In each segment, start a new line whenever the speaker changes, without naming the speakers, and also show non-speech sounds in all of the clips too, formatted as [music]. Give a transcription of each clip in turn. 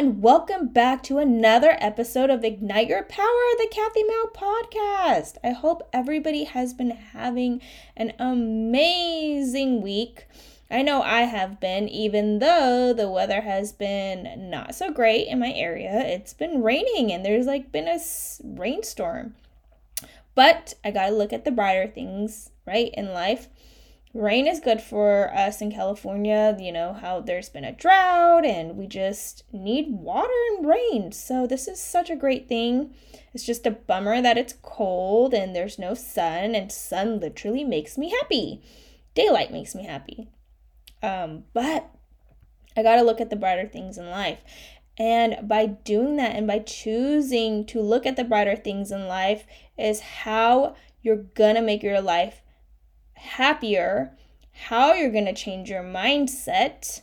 and welcome back to another episode of Ignite Your Power, the Kathy Mou podcast. I hope everybody has been having an amazing week. I know I have been, even though the weather has been not so great in my area. It's been raining and there's like been a rainstorm. But I gotta look at the brighter things, right, in life rain is good for us in California. You know, how there's been a drought and we just need water and rain. So, this is such a great thing. It's just a bummer that it's cold and there's no sun, and sun literally makes me happy. Daylight makes me happy. Um, but I got to look at the brighter things in life. And by doing that and by choosing to look at the brighter things in life, is how you're gonna make your life happier, how you're going to change your mindset,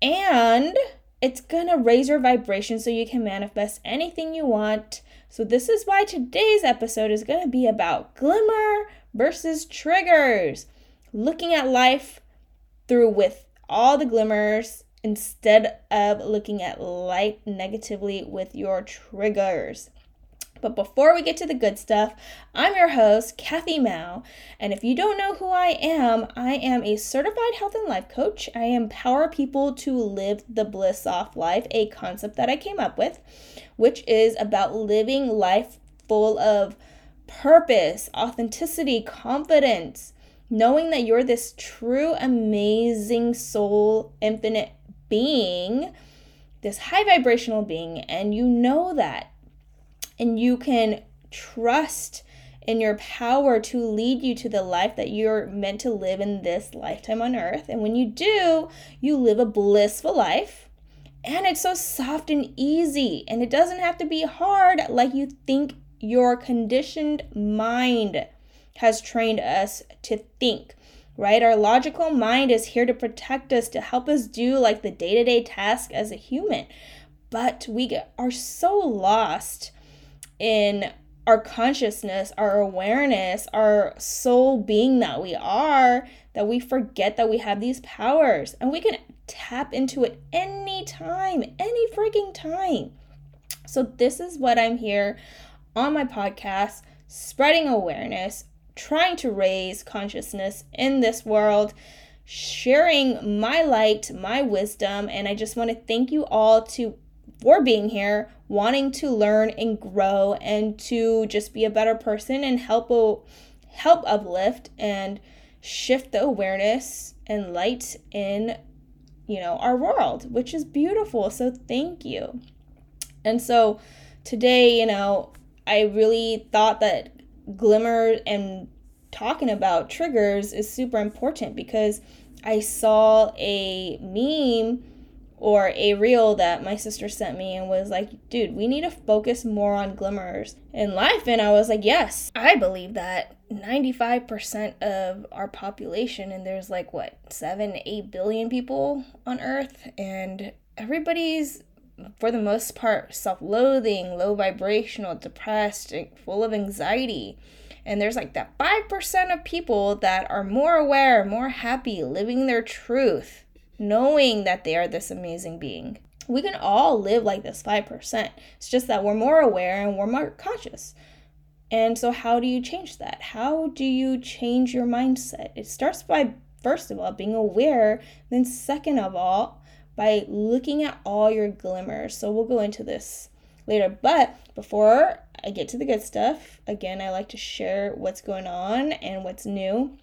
and it's going to raise your vibration so you can manifest anything you want. So, this is why today's episode is going to be about glimmer versus triggers. Looking at life through with all the glimmers instead of looking at light negatively with your triggers. But before we get to the good stuff, I'm your host, Kathy Mou. And if you don't know who I am, I am a certified health and life coach. I empower people to live the bliss off life, a concept that I came up with, which is about living life full of purpose, authenticity, confidence, knowing that you're this true, amazing soul, infinite being, this high vibrational being, and you know that and you can trust in your power to lead you to the life that you're meant to live in this lifetime on earth. And when you do, you live a blissful life. And it's so soft and easy. And it doesn't have to be hard like you think your conditioned mind has trained us to think, right? Our logical mind is here to protect us, to help us do like the day to day task as a human. But we are so lost in our consciousness, our awareness, our soul being that we are, that we forget that we have these powers and we can tap into it anytime, any freaking time. So, this is what I'm here on my podcast, spreading awareness, trying to raise consciousness in this world, sharing my light, my wisdom, and I just want to thank you all to for being here, wanting to learn and grow and to just be a better person and help help uplift and shift the awareness and light in you know our world, which is beautiful. So thank you. And so today, you know, I really thought that glimmer and talking about triggers is super important because I saw a meme or a reel that my sister sent me and was like, dude, we need to focus more on glimmers in life. And I was like, yes, I believe that 95% of our population, and there's like what, seven, eight billion people on earth, and everybody's for the most part self loathing, low vibrational, depressed, full of anxiety. And there's like that 5% of people that are more aware, more happy, living their truth knowing that they are this amazing being. We can all live like this 5%. It's just that we're more aware and we're more conscious. And so, how do you change that? How do you change your mindset? It starts by, first of all, being aware, then, second of all, by looking at all your glimmers. So, we'll go into this later. But before I get to the good stuff, again, I like to share what's going on and what's new.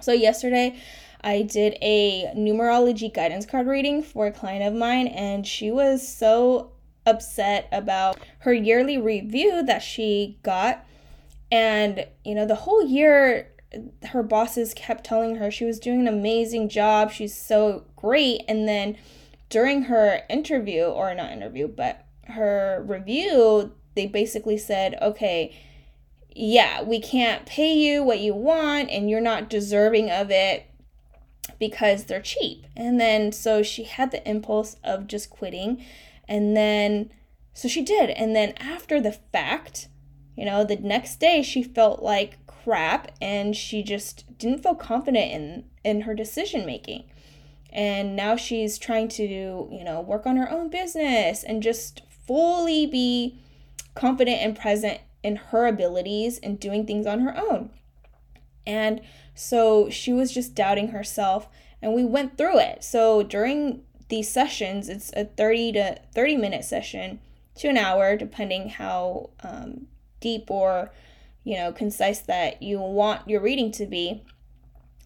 So, yesterday, I did a numerology guidance card reading for a client of mine, and she was so upset about her yearly review that she got. And, you know, the whole year, her bosses kept telling her she was doing an amazing job. She's so great. And then during her interview, or not interview, but her review, they basically said, okay, yeah, we can't pay you what you want and you're not deserving of it because they're cheap. And then so she had the impulse of just quitting. And then so she did. And then after the fact, you know, the next day she felt like crap and she just didn't feel confident in in her decision making. And now she's trying to, you know, work on her own business and just fully be confident and present in her abilities and doing things on her own. And so she was just doubting herself and we went through it. So during these sessions, it's a 30 to 30 minute session to an hour, depending how um, deep or you know concise that you want your reading to be.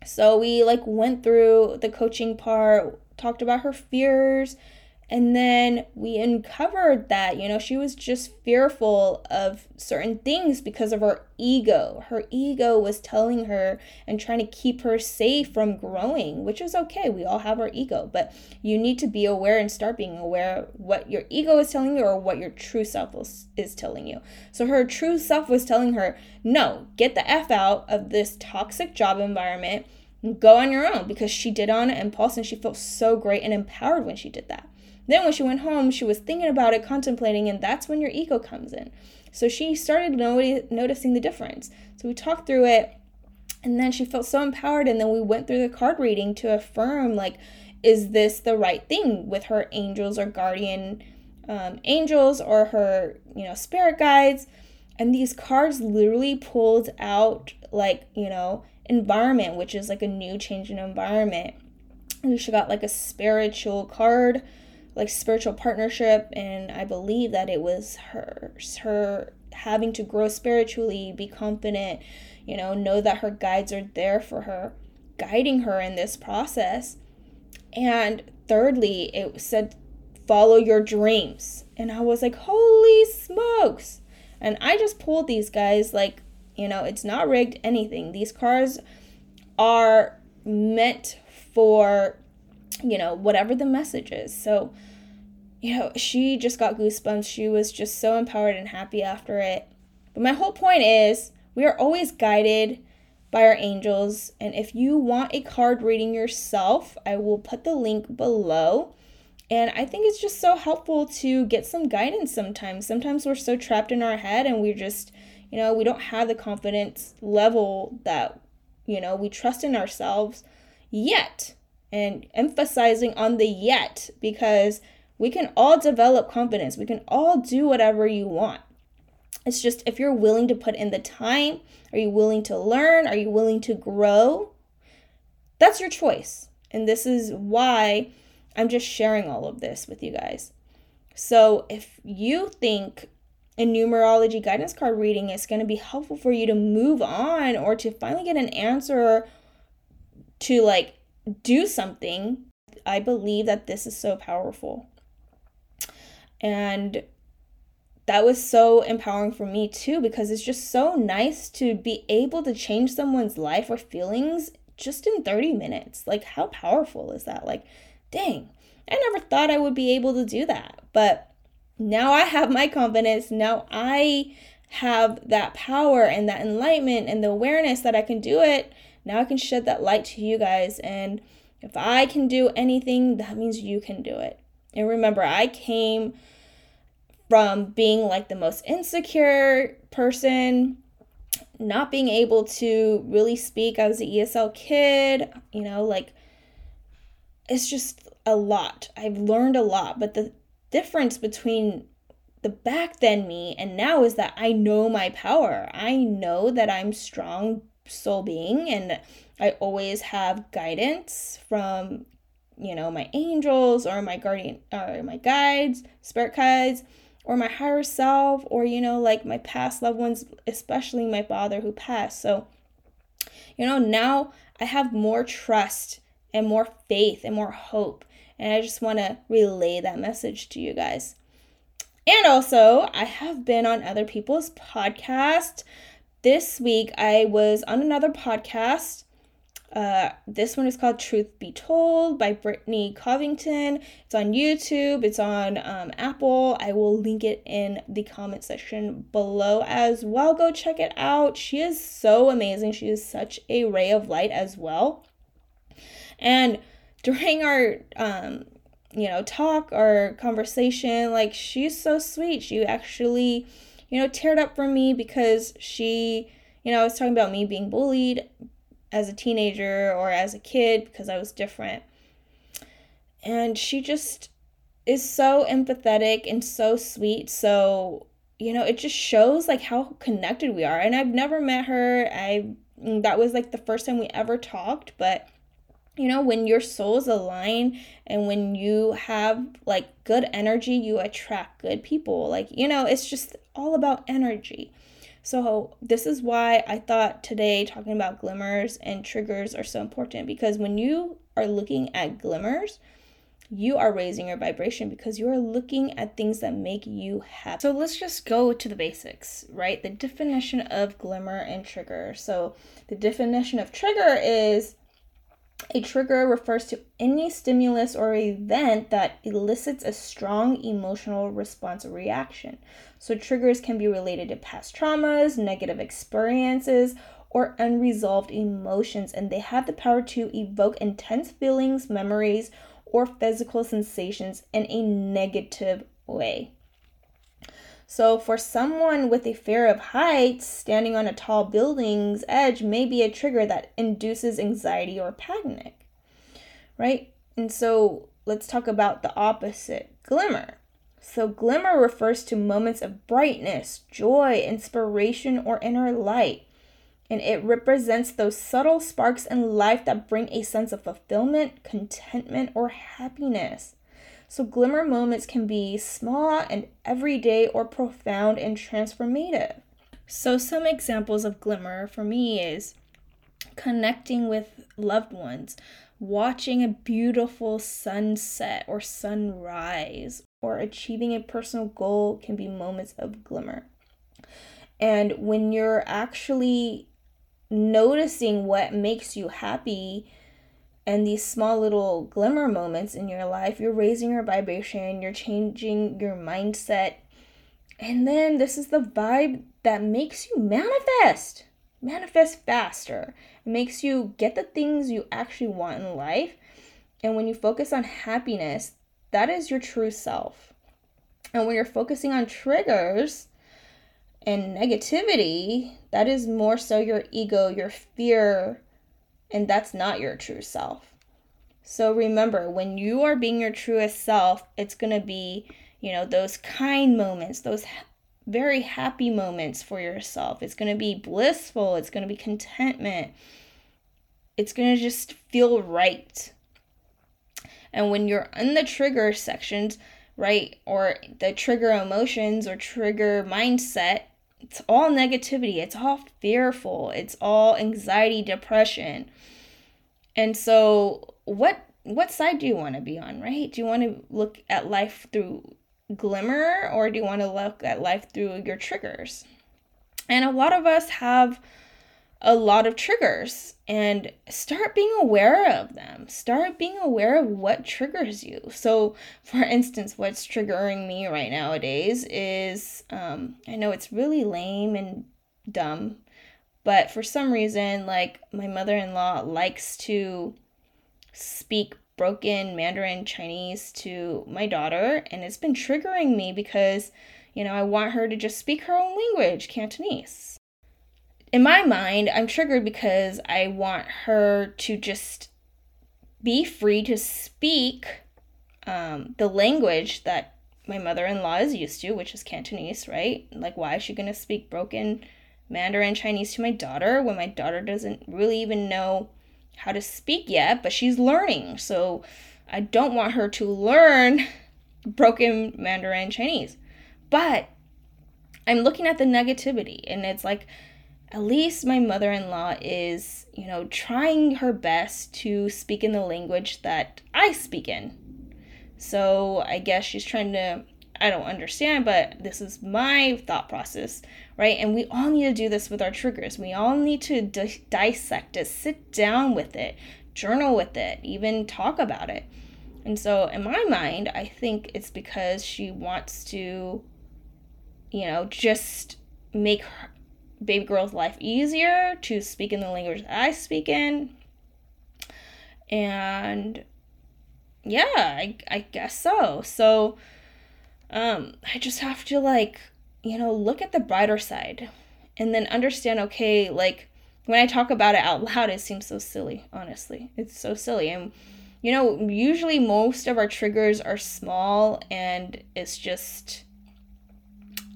So we like went through the coaching part, talked about her fears, and then we uncovered that, you know, she was just fearful of certain things because of her ego. Her ego was telling her and trying to keep her safe from growing, which is okay. We all have our ego, but you need to be aware and start being aware what your ego is telling you or what your true self is telling you. So her true self was telling her, no, get the F out of this toxic job environment. Go on your own because she did on impulse and she felt so great and empowered when she did that. Then when she went home, she was thinking about it, contemplating, and that's when your ego comes in. So she started noticing the difference. So we talked through it, and then she felt so empowered. And then we went through the card reading to affirm, like, is this the right thing with her angels or guardian um, angels or her, you know, spirit guides? And these cards literally pulled out, like, you know, environment, which is like a new change in environment. And she got like a spiritual card like spiritual partnership and i believe that it was her her having to grow spiritually be confident you know know that her guides are there for her guiding her in this process. And thirdly it said follow your dreams. And i was like holy smokes. And i just pulled these guys like you know it's not rigged anything. These cars are meant for you know, whatever the message is. So, you know, she just got goosebumps. She was just so empowered and happy after it. But my whole point is we are always guided by our angels. And if you want a card reading yourself, I will put the link below. And I think it's just so helpful to get some guidance sometimes. Sometimes we're so trapped in our head and we're just, you know, we don't have the confidence level that, you know, we trust in ourselves yet and emphasizing on the yet because we can all develop confidence. We can all do whatever you want. It's just if you're willing to put in the time, are you willing to learn? Are you willing to grow? That's your choice. And this is why I'm just sharing all of this with you guys. So if you think a numerology guidance card reading is going to be helpful for you to move on or to finally get an answer to like do something, I believe that this is so powerful. And that was so empowering for me too because it's just so nice to be able to change someone's life or feelings just in 30 minutes. Like, how powerful is that? Like, dang, I never thought I would be able to do that. But now I have my confidence. Now I have that power and that enlightenment and the awareness that I can do it now I can shed that light to you guys. And if I can do anything, that means you can do it. And remember, I came from being like the most insecure person, not being able to really speak as an ESL kid, you know, like it's just a lot. I've learned a lot, but the difference between the back then me and now is that I know my power. I know that I'm strong soul being and I always have guidance from you know my angels or my guardian or my guides, spirit guides or my higher self or you know like my past loved ones, especially my father who passed. So you know now I have more trust and more faith and more hope and I just want to relay that message to you guys. And also, I have been on other people's podcasts this week I was on another podcast. Uh, this one is called Truth B Told by Brittany Covington. It's on YouTube, it's on um, Apple. I will link it in the comment section below as well. Go check it out. She is so amazing. She is such a ray of light as well. And during our um, you know, talk or conversation, like she's so sweet. She actually you know, teared up for me because she, you know, I was talking about me being bullied as a teenager or as a kid because I was different. and she just is so empathetic and so sweet. So, you know, it just shows like how connected we are. And I've never met her. I mm, that was like the first time we ever talked, but you know, when your souls align and when you have like good energy, you attract good people. Like, you know, it's just all about energy. So, this is why I thought today talking about glimmers and triggers are so important because when you are looking at glimmers, you are raising your vibration because you are looking at things that make you happy. So let's just go to the basics, right? The definition of glimmer and trigger. So the definition of trigger is a trigger refers to any stimulus or event that elicits a strong emotional response or reaction. So triggers can be related to past traumas, negative experiences, or unresolved emotions, and they have the power to evoke intense feelings, memories, or physical sensations in a negative way. So, for someone with a fear of heights, standing on a tall building's edge may be a trigger that induces anxiety or panic, right? And so, let's talk about the opposite glimmer. So, glimmer refers to moments of brightness, joy, inspiration, or inner light and it represents those subtle sparks in life that bring a sense of fulfillment, contentment, or happiness. So, glimmer moments can be small and everyday or profound and transformative. So, some examples of glimmer for me is connecting with loved ones, watching a beautiful sunset or sunrise, or achieving a personal goal can be moments of glimmer. And when you're actually noticing what makes you happy and these small little glimmer moments in your life, you're raising your vibration, you're changing your mindset. And then this is the vibe that makes you manifest. Manifest faster. It makes you get the things you actually want in life. And when you focus on happiness, that is your true self. And when you're focusing on triggers, and negativity, that is more so your ego, your fear, and that's not your true self. So remember, when you are being your truest self, it's going to be, you know, those kind moments, those very happy moments for yourself. It's going to be blissful, it's going to be contentment. It's going to just feel right. And when you're in the trigger sections, right, or the trigger emotions or trigger mindset, it's all negativity. It's all fearful. It's all anxiety depression. And so what what side do you want to be on right? Do you want to look at life through glimmer or do you want to look at life through your triggers? And a lot of us have a lot of triggers and start being aware of them. Start being aware of what triggers you. So, for instance, what's triggering me right nowadays is um, I know it's really lame and dumb, but for some reason, like my mother in law likes to speak broken Mandarin Chinese to my daughter, and it's been triggering me because, you know, I want her to just speak her own language, Cantonese in my mind, I'm triggered because I want her to just be free to speak um, the language that my mother in law is used to, which is Cantonese, right? Like, why is she going to speak broken Mandarin Chinese to my daughter when my daughter doesn't really even know how to speak yet, but she's learning? So I don't want her to learn [laughs] broken Mandarin Chinese. But I'm looking at the negativity, and it's like, at least my mother in law is, you know, trying her best to speak in the language that I speak in. So I guess she's trying to, I don't understand, but this is my thought process, right? And we all need to do this with our triggers. We all need to di- dissect it, sit down with it, journal with it, even talk about it. And so, in my mind, I think it's because she wants to, you know, just make her, baby girl's life easier to speak in the language that I speak in. And yeah, I, I guess so. So um, I just have to like, you know, look at the brighter side and then understand okay, like when I talk about it out loud, it seems so silly, honestly. It's so silly. And you know, usually most of our triggers are small and it's just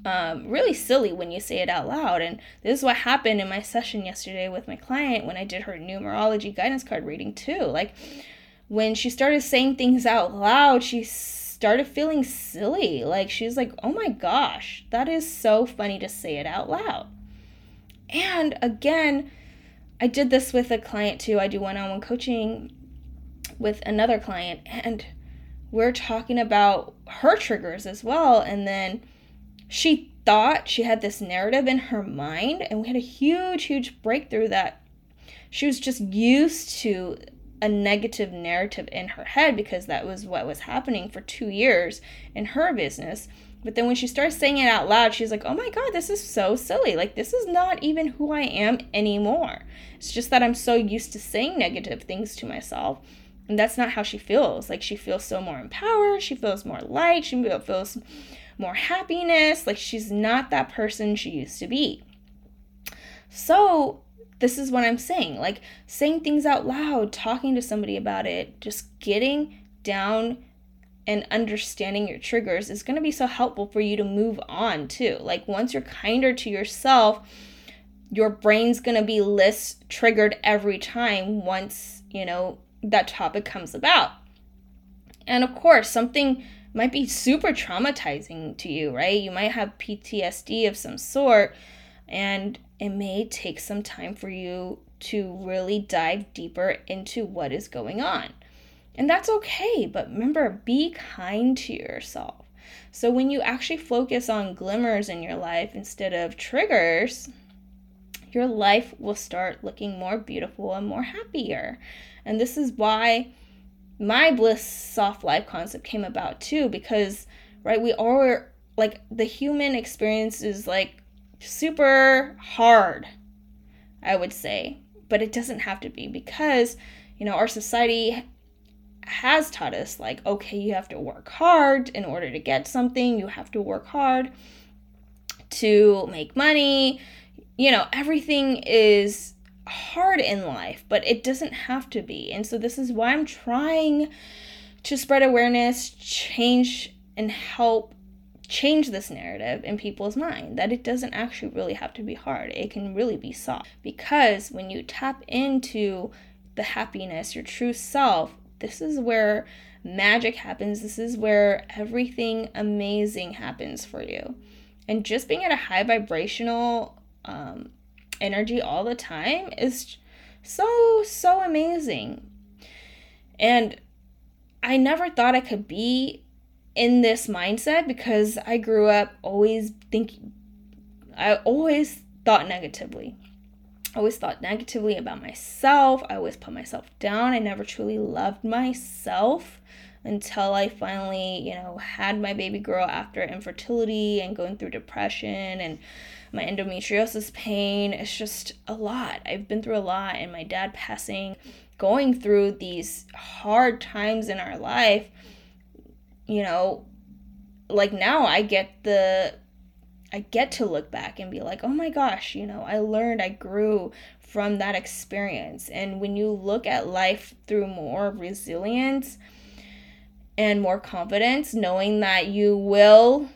um, really silly when you say it out loud. And this is what happened in my session yesterday with my client when I did her numerology guidance card reading, too. Like, when she started saying things out loud, she started feeling silly. Like, she's like, oh my gosh, that is so funny to say it out loud. And again, I did this with a client too. I do one on one coaching with another client, and we're talking about her triggers as well. And then she thought she had this narrative in her mind, and we had a huge, huge breakthrough that she was just used to a negative narrative in her head because that was what was happening for two years in her business. But then when she starts saying it out loud, she's like, oh my God, this is so silly. Like, this is not even who I am anymore. It's just that I'm so used to saying negative things to myself. And that's not how she feels. Like, she feels so more empowered. She feels more light. She feels more happiness. Like, she's not that person she used to be. So, this is what I'm saying. Like, saying things out loud, talking to somebody about it, just getting down and understanding your triggers is going to be so helpful for you to move on too. Like once you're kinder to yourself, your brain's going to be less triggered every time once, you know, that topic comes about. And of course, something might be super traumatizing to you, right? You might have PTSD of some sort and it may take some time for you to really dive deeper into what is going on. And that's okay, but remember, be kind to yourself. So when you actually focus on glimmers in your life instead of triggers, your life will start looking more beautiful and more happier. And this is why my bliss soft life concept came about too, because, right, we are like the human experience is like super hard, I would say, but it doesn't have to be because, you know, our society has taught us like okay you have to work hard in order to get something. You have to work hard to make money. You know everything is hard in life but it doesn't have to be and so this is why i'm trying to spread awareness change and help change this narrative in people's mind that it doesn't actually really have to be hard it can really be soft because when you tap into the happiness your true self this is where magic happens. This is where everything amazing happens for you. And just being at a high vibrational um, energy all the time is so, so amazing. And I never thought I could be in this mindset because I grew up always thinking, I always thought negatively always thought negatively about myself. I always put myself down. I never truly loved myself until I finally, you know, had my baby girl after infertility and going through depression and my endometriosis pain. It's just a lot. I've been through a lot, and my dad passing, going through these hard times in our life, you know, like now I get the I get to look back and be like, oh my gosh, you know, I learned, I grew from that experience. And when you look at life through more resilience and more confidence, knowing that you will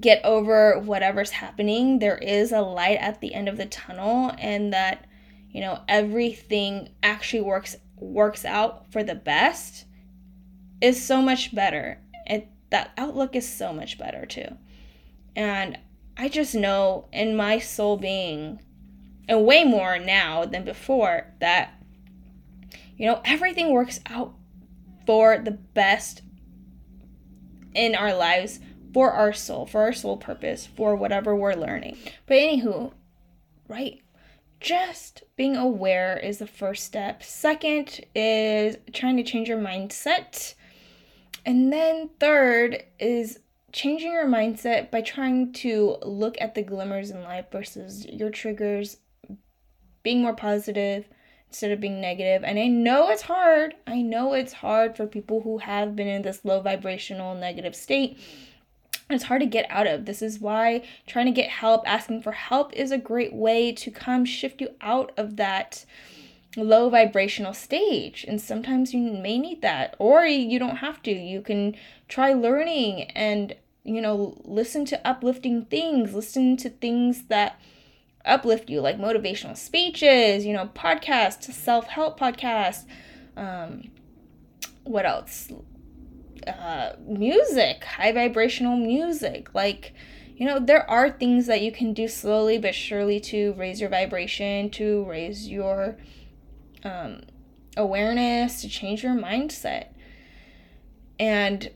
get over whatever's happening, there is a light at the end of the tunnel, and that, you know, everything actually works works out for the best is so much better. And that outlook is so much better too. And I just know in my soul being, and way more now than before, that, you know, everything works out for the best in our lives for our soul, for our soul purpose, for whatever we're learning. But anywho, right? Just being aware is the first step. Second is trying to change your mindset. And then third is changing your mindset by trying to look at the glimmers in life versus your triggers, being more positive instead of being negative. And I know it's hard. I know it's hard for people who have been in this low vibrational negative state. It's hard to get out of. This is why trying to get help, asking for help is a great way to come shift you out of that low vibrational stage. And sometimes you may need that, or you don't have to. You can try learning and, you know, listen to uplifting things, listen to things that uplift you, like motivational speeches, you know, podcasts, self help podcasts. Um, what else? Uh, music, high vibrational music. Like, you know, there are things that you can do slowly but surely to raise your vibration, to raise your um, awareness, to change your mindset. And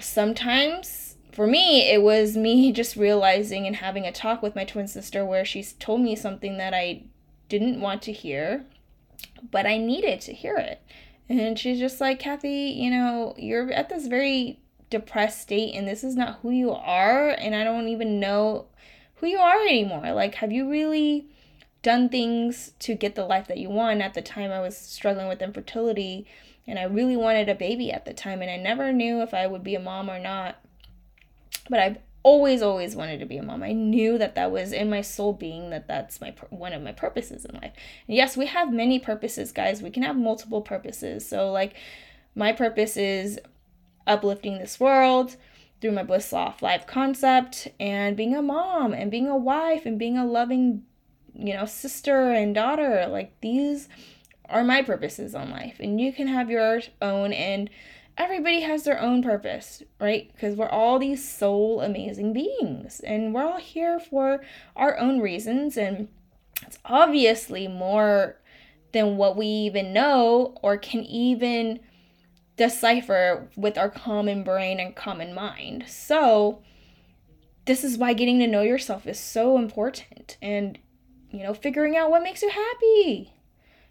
sometimes, for me, it was me [laughs] just realizing and having a talk with my twin sister where she's told me something that I didn't want to hear, but I needed to hear it. And she's just like, Kathy, you know, you're at this very depressed state and this is not who you are. And I don't even know who you are anymore. Like, have you really done things to get the life that you want? At the time, I was struggling with infertility and I really wanted a baby at the time. And I never knew if I would be a mom or not. But I've always always wanted to be a mom. I knew that that was in my soul being that that's my one of my purposes in life. And yes we have many purposes guys. We can have multiple purposes. So like my purpose is uplifting this world through my bliss off life concept and being a mom and being a wife and being a loving you know sister and daughter. Like these are my purposes on life. And you can have your own and everybody has their own purpose, right? Because we're all these soul amazing beings and we're all here for our own reasons. And it's obviously more than what we even know or can even decipher with our common brain and common mind. So, this is why getting to know yourself is so important and, you know, figuring out what makes you happy.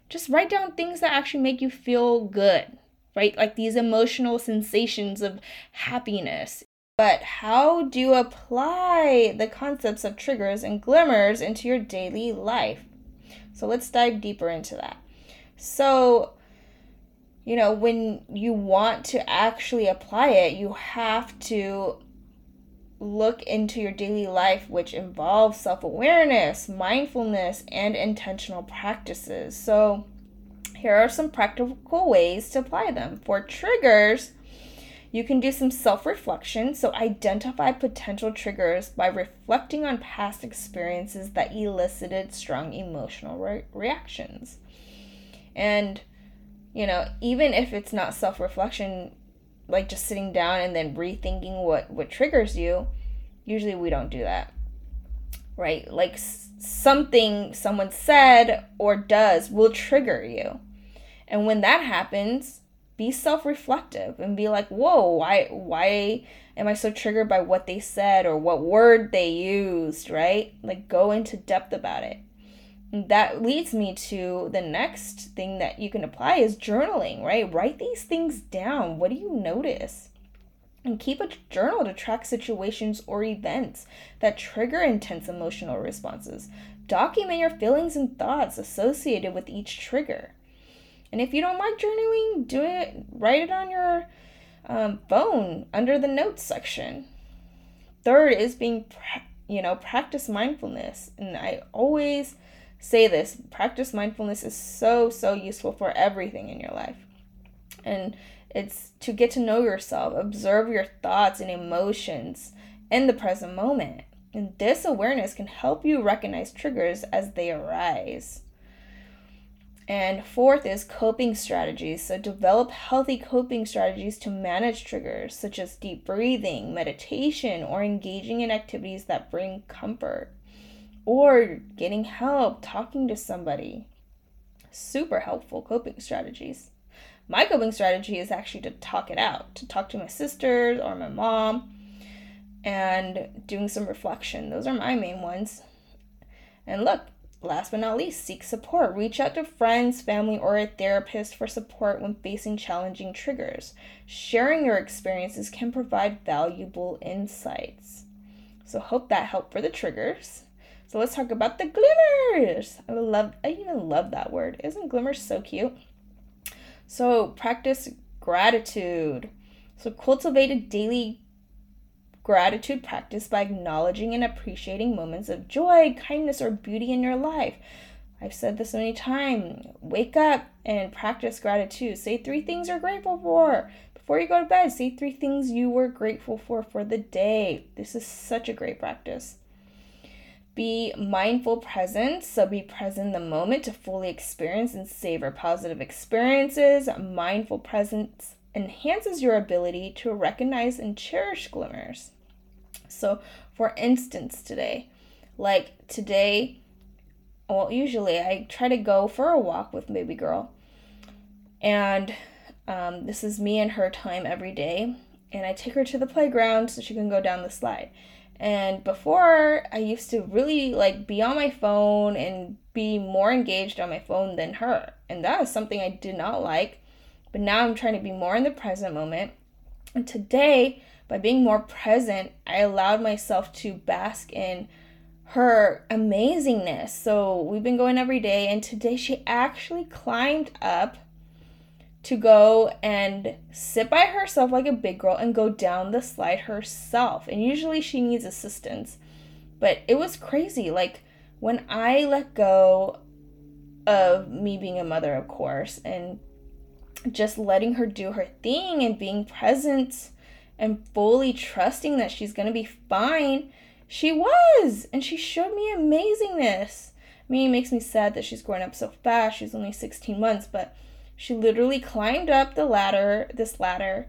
Just write down things that actually make you feel good right? Like these emotional sensations of happiness. But how do you apply the concepts of triggers and glimmers into your daily life? So let's dive deeper into that. So, you know, when you want to actually apply it, you have to look into your daily life, which involves self awareness, mindfulness, and intentional practices. So, here are some practical ways to apply them. For triggers, you can do some self reflection. So, identify potential triggers by reflecting on past experiences that elicited strong emotional re- reactions. And, you know, even if it's not self reflection, like just sitting down and then rethinking what, what triggers you, usually we don't do that. Right? Like something someone said or does will trigger you. And when that happens, be self-reflective and be like, "Whoa, why why am I so triggered by what they said or what word they used?" right? Like go into depth about it. And that leads me to the next thing that you can apply is journaling, right? Write these things down. What do you notice? And keep a journal to track situations or events that trigger intense emotional responses. Document your feelings and thoughts associated with each trigger. And if you don't like journaling, do it, write it on your um, phone under the notes section. Third is being, you know, practice mindfulness. And I always say this practice mindfulness is so, so useful for everything in your life. And it's to get to know yourself, observe your thoughts and emotions in the present moment. And this awareness can help you recognize triggers as they arise. And fourth is coping strategies. So, develop healthy coping strategies to manage triggers, such as deep breathing, meditation, or engaging in activities that bring comfort, or getting help, talking to somebody. Super helpful coping strategies. My coping strategy is actually to talk it out, to talk to my sisters or my mom, and doing some reflection. Those are my main ones. And look, Last but not least, seek support. Reach out to friends, family, or a therapist for support when facing challenging triggers. Sharing your experiences can provide valuable insights. So, hope that helped for the triggers. So, let's talk about the glimmers. I love, I even love that word. Isn't glimmer so cute? So, practice gratitude. So, cultivate a daily gratitude practice by acknowledging and appreciating moments of joy, kindness, or beauty in your life. I've said this many times. Wake up and practice gratitude. Say three things you're grateful for. Before you go to bed, say three things you were grateful for for the day. This is such a great practice. Be mindful present, so be present in the moment to fully experience and savor positive experiences. Mindful presence enhances your ability to recognize and cherish glimmers. So, for instance, today, like today, well, usually I try to go for a walk with baby girl, and um, this is me and her time every day, and I take her to the playground so she can go down the slide. And before, I used to really like be on my phone and be more engaged on my phone than her. And that is something I did not like. But now I'm trying to be more in the present moment. And today, by being more present, I allowed myself to bask in her amazingness. So we've been going every day, and today she actually climbed up to go and sit by herself like a big girl and go down the slide herself. And usually she needs assistance. But it was crazy. Like when I let go of me being a mother, of course, and just letting her do her thing and being present and fully trusting that she's going to be fine, she was. And she showed me amazingness. I mean, it makes me sad that she's growing up so fast. She's only 16 months, but she literally climbed up the ladder, this ladder.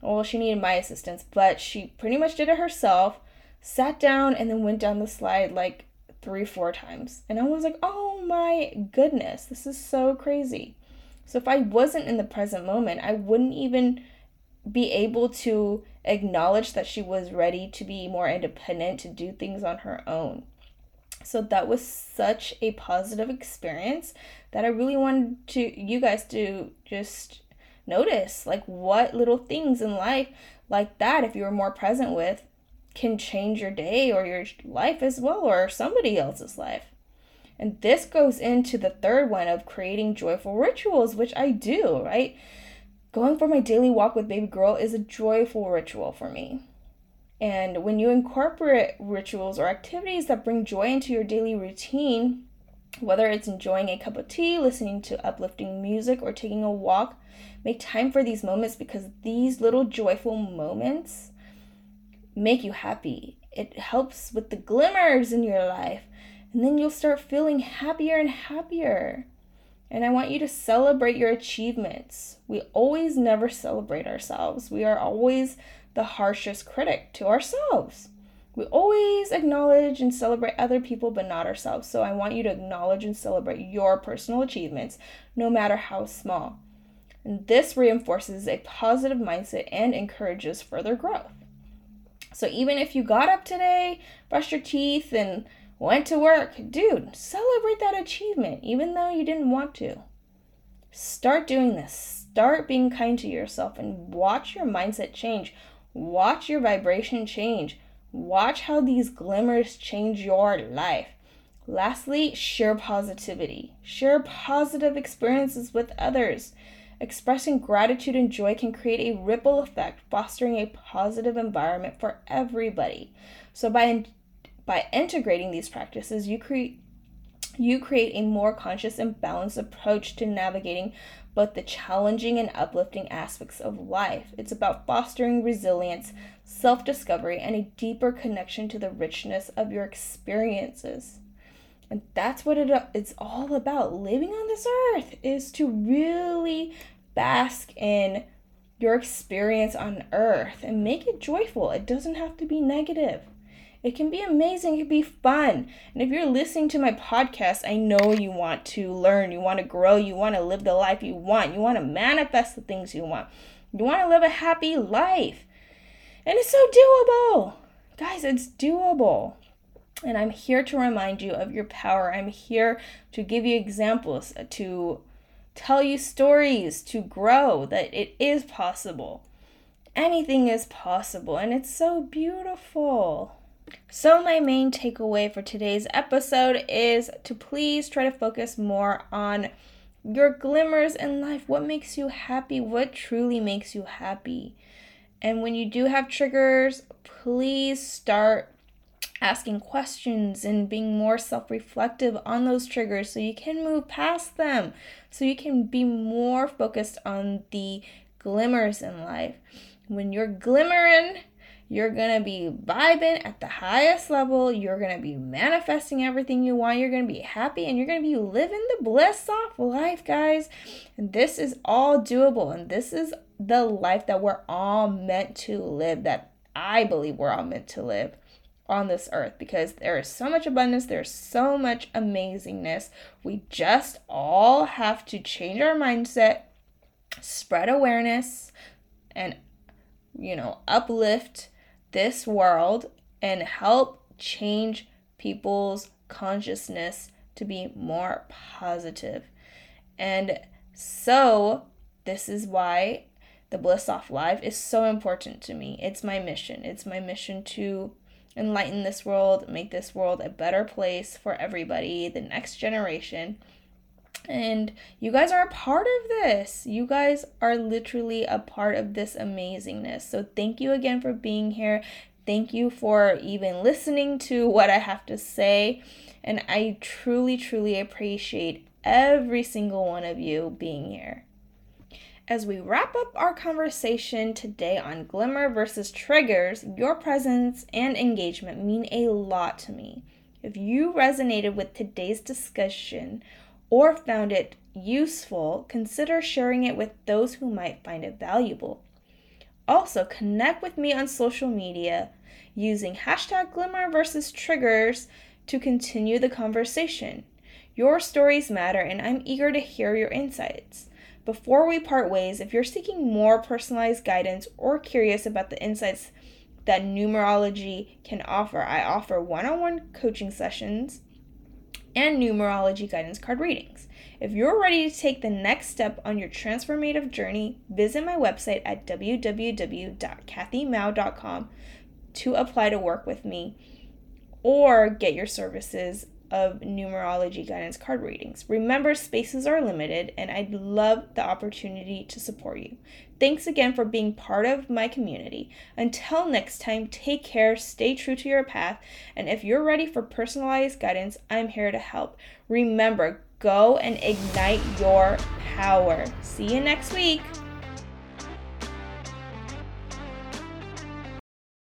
Well, she needed my assistance, but she pretty much did it herself, sat down, and then went down the slide like three, four times. And I was like, oh my goodness, this is so crazy. So if I wasn't in the present moment, I wouldn't even be able to acknowledge that she was ready to be more independent, to do things on her own. So that was such a positive experience that I really wanted to you guys to just notice like what little things in life like that if you're more present with can change your day or your life as well or somebody else's life. And this goes into the third one of creating joyful rituals, which I do, right? Going for my daily walk with baby girl is a joyful ritual for me. And when you incorporate rituals or activities that bring joy into your daily routine, whether it's enjoying a cup of tea, listening to uplifting music, or taking a walk, make time for these moments because these little joyful moments make you happy. It helps with the glimmers in your life, and then you'll start feeling happier and happier. And I want you to celebrate your achievements. We always never celebrate ourselves. We are always the harshest critic to ourselves. We always acknowledge and celebrate other people, but not ourselves. So I want you to acknowledge and celebrate your personal achievements, no matter how small. And this reinforces a positive mindset and encourages further growth. So even if you got up today, brushed your teeth, and went to work, dude, celebrate that achievement, even though you didn't want to. Start doing this. Start being kind to yourself and watch your mindset change. Watch your vibration change. Watch how these glimmers change your life. Lastly, share positivity. Share positive experiences with others. Expressing gratitude and joy can create a ripple effect, fostering a positive environment for everybody. So by by integrating these practices, you create you create a more conscious and balanced approach to navigating both the challenging and uplifting aspects of life. It's about fostering resilience, self discovery, and a deeper connection to the richness of your experiences. And that's what it, it's all about. Living on this earth is to really bask in your experience on earth and make it joyful. It doesn't have to be negative. It can be amazing, it can be fun. And if you're listening to my podcast, I know you want to learn, you want to grow, you want to live the life you want, you want to manifest the things you want. You want to live a happy life. And it's so doable. Guys, it's doable. And I'm here to remind you of your power. I'm here to give you examples, uh, to tell you stories, to grow that it is possible. Anything is possible, and it's so beautiful. So, my main takeaway for today's episode is to please try to focus more on your glimmers in life. What makes you happy? What truly makes you happy? And when you do have triggers, please start asking questions and being more self reflective on those triggers so you can move past them, so you can be more focused on the glimmers in life. When you're glimmering, you're going to be vibing at the highest level. You're going to be manifesting everything you want. You're going to be happy and you're going to be living the bliss off life, guys. And this is all doable. And this is the life that we're all meant to live, that I believe we're all meant to live on this earth because there is so much abundance, there's so much amazingness. We just all have to change our mindset, spread awareness, and you know, uplift this world and help change people's consciousness to be more positive. And so, this is why the Bliss Off Live is so important to me. It's my mission. It's my mission to enlighten this world, make this world a better place for everybody, the next generation. And you guys are a part of this. You guys are literally a part of this amazingness. So, thank you again for being here. Thank you for even listening to what I have to say. And I truly, truly appreciate every single one of you being here. As we wrap up our conversation today on glimmer versus triggers, your presence and engagement mean a lot to me. If you resonated with today's discussion or found it useful, consider sharing it with those who might find it valuable. Also, connect with me on social media using hashtag glimmer versus triggers to continue the conversation. Your stories matter, and I'm eager to hear your insights. Before we part ways, if you're seeking more personalized guidance or curious about the insights that numerology can offer, I offer one on one coaching sessions and numerology guidance card readings. If you're ready to take the next step on your transformative journey, visit my website at www.kathymou.com to apply to work with me or get your services of numerology guidance card readings. Remember, spaces are limited, and I'd love the opportunity to support you. Thanks again for being part of my community. Until next time, take care, stay true to your path, and if you're ready for personalized guidance, I'm here to help. Remember, go and ignite your power. See you next week.